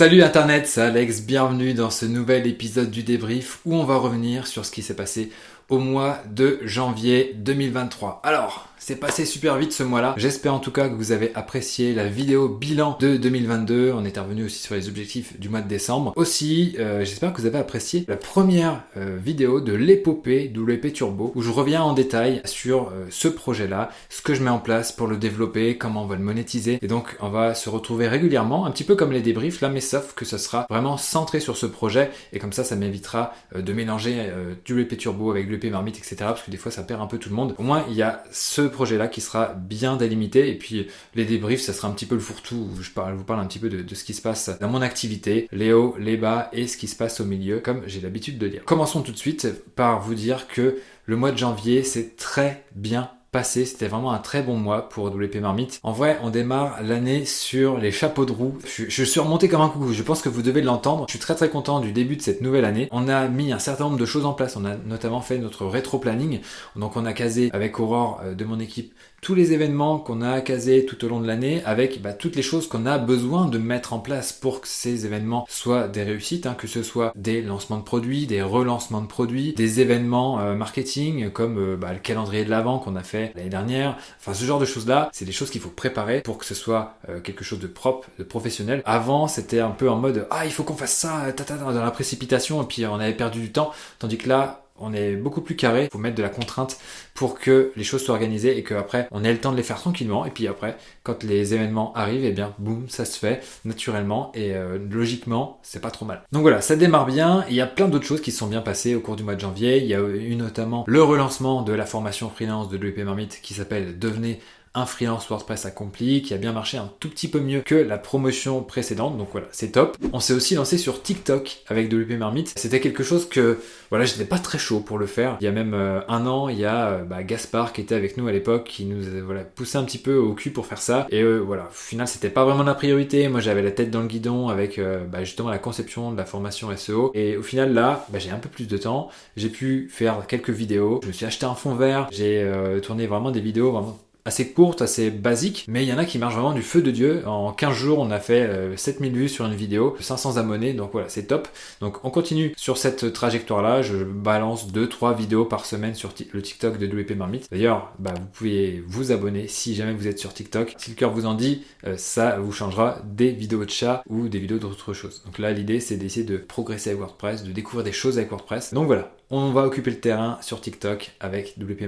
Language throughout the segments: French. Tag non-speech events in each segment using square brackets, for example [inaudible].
Salut Internet, c'est Alex, bienvenue dans ce nouvel épisode du débrief où on va revenir sur ce qui s'est passé au mois de janvier 2023. Alors, c'est passé super vite ce mois-là. J'espère en tout cas que vous avez apprécié la vidéo bilan de 2022. On est revenu aussi sur les objectifs du mois de décembre. Aussi, euh, j'espère que vous avez apprécié la première euh, vidéo de l'épopée WP Turbo où je reviens en détail sur euh, ce projet-là, ce que je mets en place pour le développer, comment on va le monétiser. Et donc, on va se retrouver régulièrement, un petit peu comme les débriefs là, mais sauf que ce sera vraiment centré sur ce projet. Et comme ça, ça m'évitera de mélanger WP Turbo avec Marmite, etc. Parce que des fois, ça perd un peu tout le monde. Au moins, il y a ce projet-là qui sera bien délimité. Et puis les débriefs, ça sera un petit peu le fourre-tout je, parle, vous parle un petit peu de, ce qui se passe dans mon activité, les hauts, les bas et ce qui se passe au milieu, comme j'ai l'habitude de dire. Commençons tout de suite par vous dire que le mois de janvier s'est très bien passé. C'était vraiment un très bon mois pour WP Marmite. En vrai, on démarre l'année sur les chapeaux de roue. Je, je, suis remonté comme un coucou. Je pense que vous devez l'entendre. Je suis très très content du début de cette nouvelle année. On a mis un certain nombre de choses en place. On a notamment fait notre rétro planning. Donc on a casé avec Aurore euh, de mon équipe tous les événements qu'on a casés tout au long de l'année avec bah, toutes les choses qu'on a besoin de mettre en place pour que ces événements soient des réussites, hein, que ce soit des lancements de produits, des relancements de produits, des événements euh, marketing comme euh, bah, le calendrier de l'avant qu'on a fait l'année dernière. Enfin, ce genre de choses-là, c'est des choses qu'il faut préparer pour que ce soit euh, quelque chose de propre, de professionnel. Avant, c'était un peu en mode ah il faut qu'on fasse ça, dans la précipitation et puis on avait perdu du temps, tandis que là on est beaucoup plus carré. Faut mettre de la contrainte pour que les choses soient organisées et qu'après on ait le temps de les faire tranquillement. Et puis après, quand les événements arrivent, et eh bien boum, ça se fait naturellement et euh, logiquement, c'est pas trop mal. Donc voilà, ça démarre bien. Il y a plein d'autres choses qui se sont bien passées au cours du mois de janvier. Il y a eu notamment le relancement de la formation freelance de l'UP Marmite qui s'appelle Devenez un freelance WordPress accompli qui a bien marché un tout petit peu mieux que la promotion précédente. Donc voilà, c'est top. On s'est aussi lancé sur TikTok avec WP Marmite. C'était quelque chose que voilà, j'étais pas très chaud pour le faire. Il y a même euh, un an, il y a euh, bah, Gaspard qui était avec nous à l'époque qui nous a voilà, poussé un petit peu au cul pour faire ça. Et euh, voilà, au final, c'était pas vraiment la priorité. Moi, j'avais la tête dans le guidon avec bah, justement la conception de la formation SEO. Et au final, là, bah, j'ai un peu plus de temps. J'ai pu faire quelques vidéos. Je me suis acheté un fond vert. J'ai tourné vraiment des vidéos vraiment assez courte, assez basique, mais il y en a qui marchent vraiment du feu de Dieu. En 15 jours, on a fait 7000 euh, vues sur une vidéo, 500 abonnés, donc voilà, c'est top. Donc on continue sur cette trajectoire-là, je balance 2-3 vidéos par semaine sur le TikTok de WP Marmite. D'ailleurs, bah, vous pouvez vous abonner si jamais vous êtes sur TikTok. Si le cœur vous en dit, euh, ça vous changera des vidéos de chat ou des vidéos d'autres choses. Donc là, l'idée, c'est d'essayer de progresser avec WordPress, de découvrir des choses avec WordPress. Donc voilà, on va occuper le terrain sur TikTok avec WP.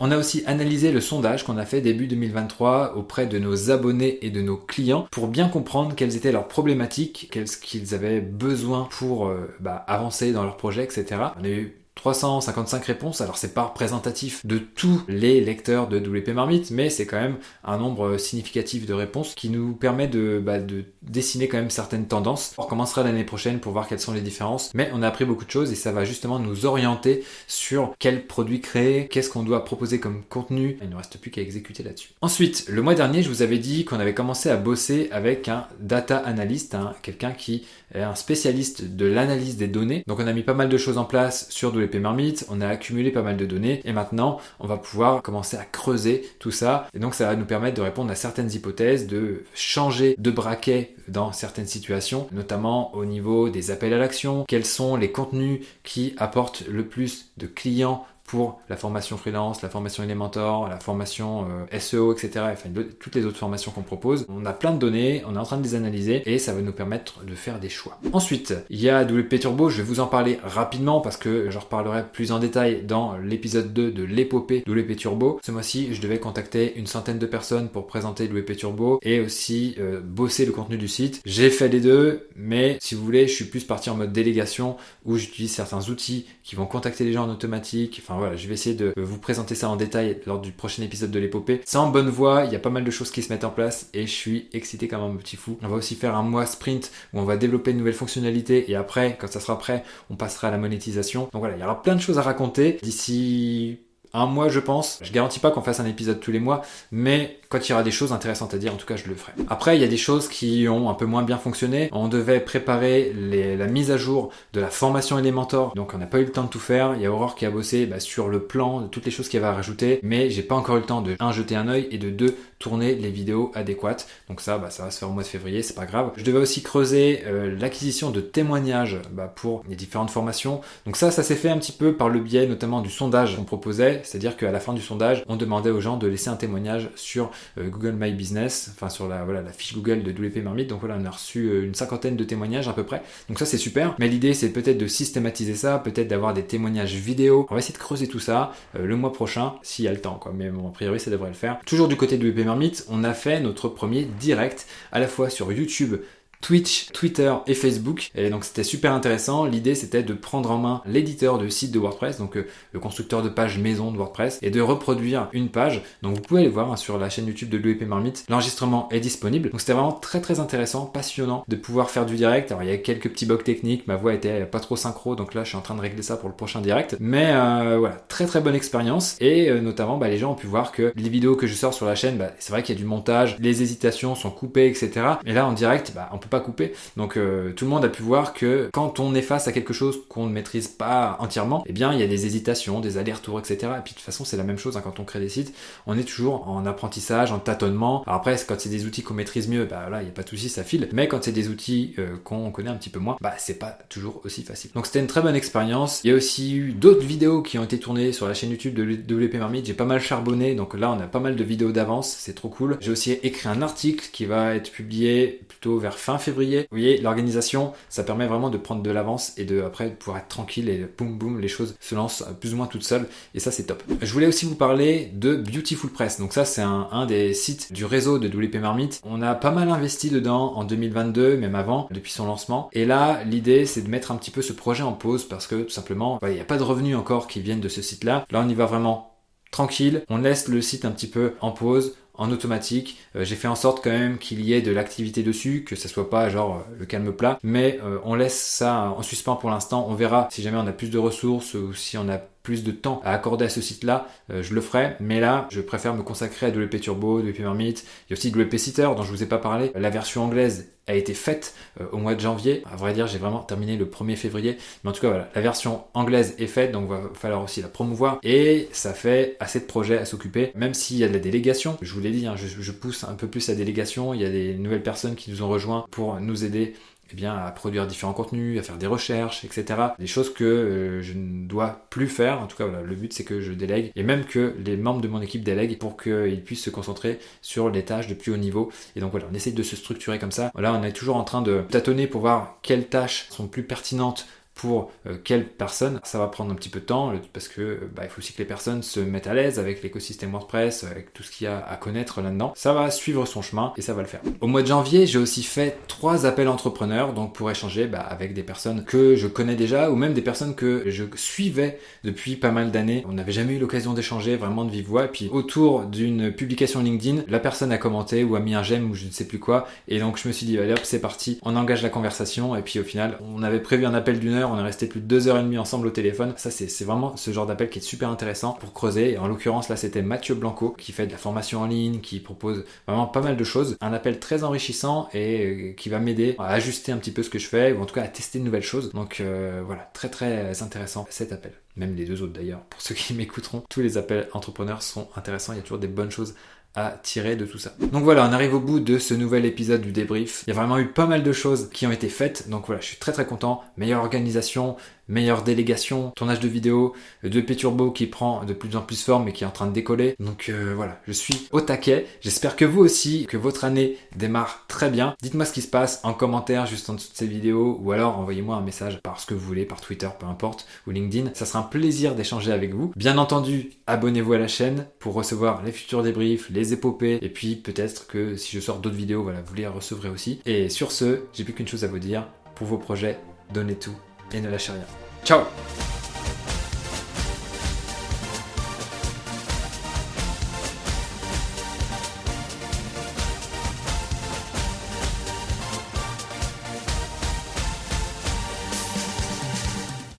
On a aussi analysé le sondage qu'on a fait début 2023 auprès de nos abonnés et de nos clients pour bien comprendre quelles étaient leurs problématiques, qu'est-ce qu'ils avaient besoin pour euh, bah, avancer dans leur projet, etc. On a eu 355 réponses, alors c'est pas représentatif de tous les lecteurs de WP Marmite, mais c'est quand même un nombre significatif de réponses qui nous permet de, bah, de dessiner quand même certaines tendances. On recommencera l'année prochaine pour voir quelles sont les différences, mais on a appris beaucoup de choses et ça va justement nous orienter sur quel produit créer, qu'est-ce qu'on doit proposer comme contenu. Il ne reste plus qu'à exécuter là-dessus. Ensuite, le mois dernier, je vous avais dit qu'on avait commencé à bosser avec un data analyst, hein, quelqu'un qui est un spécialiste de l'analyse des données. Donc on a mis pas mal de choses en place sur WP Marmite, on a accumulé pas mal de données et maintenant on va pouvoir commencer à creuser tout ça. Et donc ça va nous permettre de répondre à certaines hypothèses, de changer de braquet dans certaines situations, notamment au niveau des appels à l'action, quels sont les contenus qui apportent le plus de clients pour la formation freelance, la formation Elementor, la formation euh, SEO, etc. Enfin, toutes les autres formations qu'on propose. On a plein de données, on est en train de les analyser et ça va nous permettre de faire des choix. Ensuite, il y a WP Turbo, je vais vous en parler rapidement parce que j'en reparlerai plus en détail dans l'épisode 2 de l'épopée WP Turbo. Ce mois-ci, je devais contacter une centaine de personnes pour présenter WP Turbo et aussi euh, bosser le contenu du site. J'ai fait les deux, mais si vous voulez, je suis plus parti en mode délégation où j'utilise certains outils qui vont contacter les gens en automatique. Voilà, je vais essayer de vous présenter ça en détail lors du prochain épisode de l'épopée. C'est en bonne voie, il y a pas mal de choses qui se mettent en place et je suis excité comme un petit fou. On va aussi faire un mois sprint où on va développer de nouvelles fonctionnalités et après, quand ça sera prêt, on passera à la monétisation. Donc voilà, il y aura plein de choses à raconter d'ici un mois je pense. Je garantis pas qu'on fasse un épisode tous les mois, mais quand il y aura des choses intéressantes à dire, en tout cas, je le ferai. Après, il y a des choses qui ont un peu moins bien fonctionné. On devait préparer la mise à jour de la formation Elementor, donc on n'a pas eu le temps de tout faire. Il y a Aurore qui a bossé bah, sur le plan de toutes les choses avait à rajouter, mais j'ai pas encore eu le temps de un jeter un œil et de deux tourner les vidéos adéquates. Donc ça, bah, ça va se faire au mois de février, c'est pas grave. Je devais aussi creuser euh, l'acquisition de témoignages bah, pour les différentes formations. Donc ça, ça s'est fait un petit peu par le biais notamment du sondage qu'on proposait, c'est-à-dire qu'à la fin du sondage, on demandait aux gens de laisser un témoignage sur Google My Business, enfin sur la, voilà, la fiche Google de WP Marmite. Donc voilà, on a reçu euh, une cinquantaine de témoignages à peu près. Donc ça, c'est super. Mais l'idée, c'est peut-être de systématiser ça, peut-être d'avoir des témoignages vidéo. On va essayer de creuser tout ça le mois prochain, s'il y a le temps. Mais bon, a priori, ça devrait le faire. Toujours du côté de WP Marmite, on a fait notre premier direct à la fois sur YouTube Twitch, Twitter et Facebook. Et donc c'était super intéressant. L'idée c'était de prendre en main l'éditeur de site de WordPress, donc euh, le constructeur de page maison de WordPress, et de reproduire une page. Donc vous pouvez aller voir hein, sur la chaîne YouTube de l'UEP Marmite. L'enregistrement est disponible. Donc c'était vraiment très très intéressant, passionnant de pouvoir faire du direct. Alors il y a quelques petits bugs techniques, ma voix était pas trop synchro, donc là je suis en train de régler ça pour le prochain direct. Mais euh, voilà, très très bonne expérience. Et euh, notamment bah, les gens ont pu voir que les vidéos que je sors sur la chaîne, bah, c'est vrai qu'il y a du montage, les hésitations sont coupées, etc. Et là en direct, bah, on peut pas coupé. Donc euh, tout le monde a pu voir que quand on est face à quelque chose qu'on ne maîtrise pas entièrement, eh bien il y a des hésitations, des allers-retours, etc. Et puis de toute façon c'est la même chose hein, quand on crée des sites. On est toujours en apprentissage, en tâtonnement. Alors après quand c'est des outils qu'on maîtrise mieux, bah là il n'y a pas de souci, ça file. Mais quand c'est des outils euh, qu'on connaît un petit peu moins, bah c'est pas toujours aussi facile. Donc c'était une très bonne expérience. Il y a aussi eu d'autres vidéos qui ont été tournées sur la chaîne YouTube de WP Marmite. J'ai pas mal charbonné, donc là on a pas mal de vidéos d'avance, c'est trop cool. J'ai aussi écrit un article qui va être publié plutôt vers fin février. Vous voyez, l'organisation, ça permet vraiment de prendre de l'avance et de après pouvoir être tranquille et boum boum, les choses se lancent plus ou moins toutes seules et ça c'est top. Je voulais aussi vous parler de Beautiful Press. Donc ça c'est un, des sites du réseau de WP Marmite. On a pas mal investi dedans en 2022, même avant, depuis son lancement. Et là, l'idée c'est de mettre un petit peu ce projet en pause parce que tout simplement, il n'y a pas de revenus encore qui viennent de ce site-là. Là, on y va vraiment tranquille. On laisse le site un petit peu en pause en automatique. Euh, j'ai fait en sorte quand même qu'il y ait de l'activité dessus, que ça soit pas genre euh, le calme plat, mais euh, on laisse ça en suspens pour l'instant. On verra si jamais on a plus de ressources ou si on a plus de temps à accorder à ce site-là, euh, je le ferai. Mais là, je préfère me consacrer à WP Turbo, WP Marmite. Il y a aussi WP Sitter dont je vous ai pas parlé. La version anglaise a été faite euh, au mois de janvier. À vrai dire, j'ai vraiment terminé le 1er février. Mais en tout cas, voilà, la version anglaise est faite, donc va falloir aussi la promouvoir. Et ça fait assez de projets à s'occuper, même s'il y a de la délégation. Je vous l'ai dit, hein, je, je pousse un peu plus la délégation. Il y a des nouvelles personnes qui nous ont rejoints pour nous aider eh bien, à produire différents contenus, à faire des recherches, etc. Des choses que euh, je ne dois plus faire. En tout cas, voilà, le but c'est que je délègue et même que les membres de mon équipe délèguent pour qu'ils puissent se concentrer sur les tâches de plus haut niveau. Et donc voilà, on essaye de se structurer comme ça. Voilà, on est toujours en train de tâtonner pour voir quelles tâches sont plus pertinentes pour euh, quelle personne, ça va prendre un petit peu de temps parce que bah, il faut aussi que les personnes se mettent à l'aise avec l'écosystème WordPress, avec tout ce qu'il y a à connaître là-dedans. Ça va suivre son chemin et ça va le faire. Au mois de janvier, j'ai aussi fait trois appels entrepreneurs, donc pour échanger bah, avec des personnes que je connais déjà ou même des personnes que je suivais depuis pas mal d'années. On n'avait jamais eu l'occasion d'échanger vraiment de vive voix. Et puis autour d'une publication LinkedIn, la personne a commenté ou a mis un j'aime ou je ne sais plus quoi. Et donc je me suis dit, allez hop, c'est parti, on engage la conversation. Et puis au final, on avait prévu un appel d'une heure on est resté plus de deux heures et demie ensemble au téléphone. Ça, c'est vraiment ce genre d'appel qui est super intéressant pour creuser. Et en l'occurrence, là, c'était Mathieu Blanco qui fait de la formation en ligne, qui propose vraiment pas mal de choses. Un appel très enrichissant et euh, qui va m'aider à ajuster un petit peu ce que je fais ou en tout cas à tester de nouvelles choses. Donc euh, voilà, très très intéressant cet appel. Même les deux autres d'ailleurs, pour ceux qui [laughs] m'écouteront, tous les appels entrepreneurs sont intéressants. Il y a toujours des bonnes choses à tirer de tout ça. Donc voilà, on arrive au bout de ce nouvel épisode du débrief. Il y a vraiment eu pas mal de choses qui ont été faites, donc voilà, je suis très très content. Meilleure organisation, meilleure délégation, tournage de vidéo, de P-Turbo qui prend de plus en plus forme et qui est en train de décoller. Donc euh, voilà, je suis au taquet. J'espère que vous aussi, que votre année démarre très bien. Dites-moi ce qui se passe en commentaire juste en dessous de ces vidéos ou alors envoyez-moi un message par ce que vous voulez, par Twitter, peu importe, ou LinkedIn. Ça sera un plaisir d'échanger avec vous. Bien entendu, abonnez-vous à la chaîne pour recevoir les futurs débriefs, épopées et puis peut-être que si je sors d'autres vidéos, voilà, vous les recevrez aussi. Et sur ce, j'ai plus qu'une chose à vous dire. Pour vos projets, donnez tout et ne lâchez rien. Ciao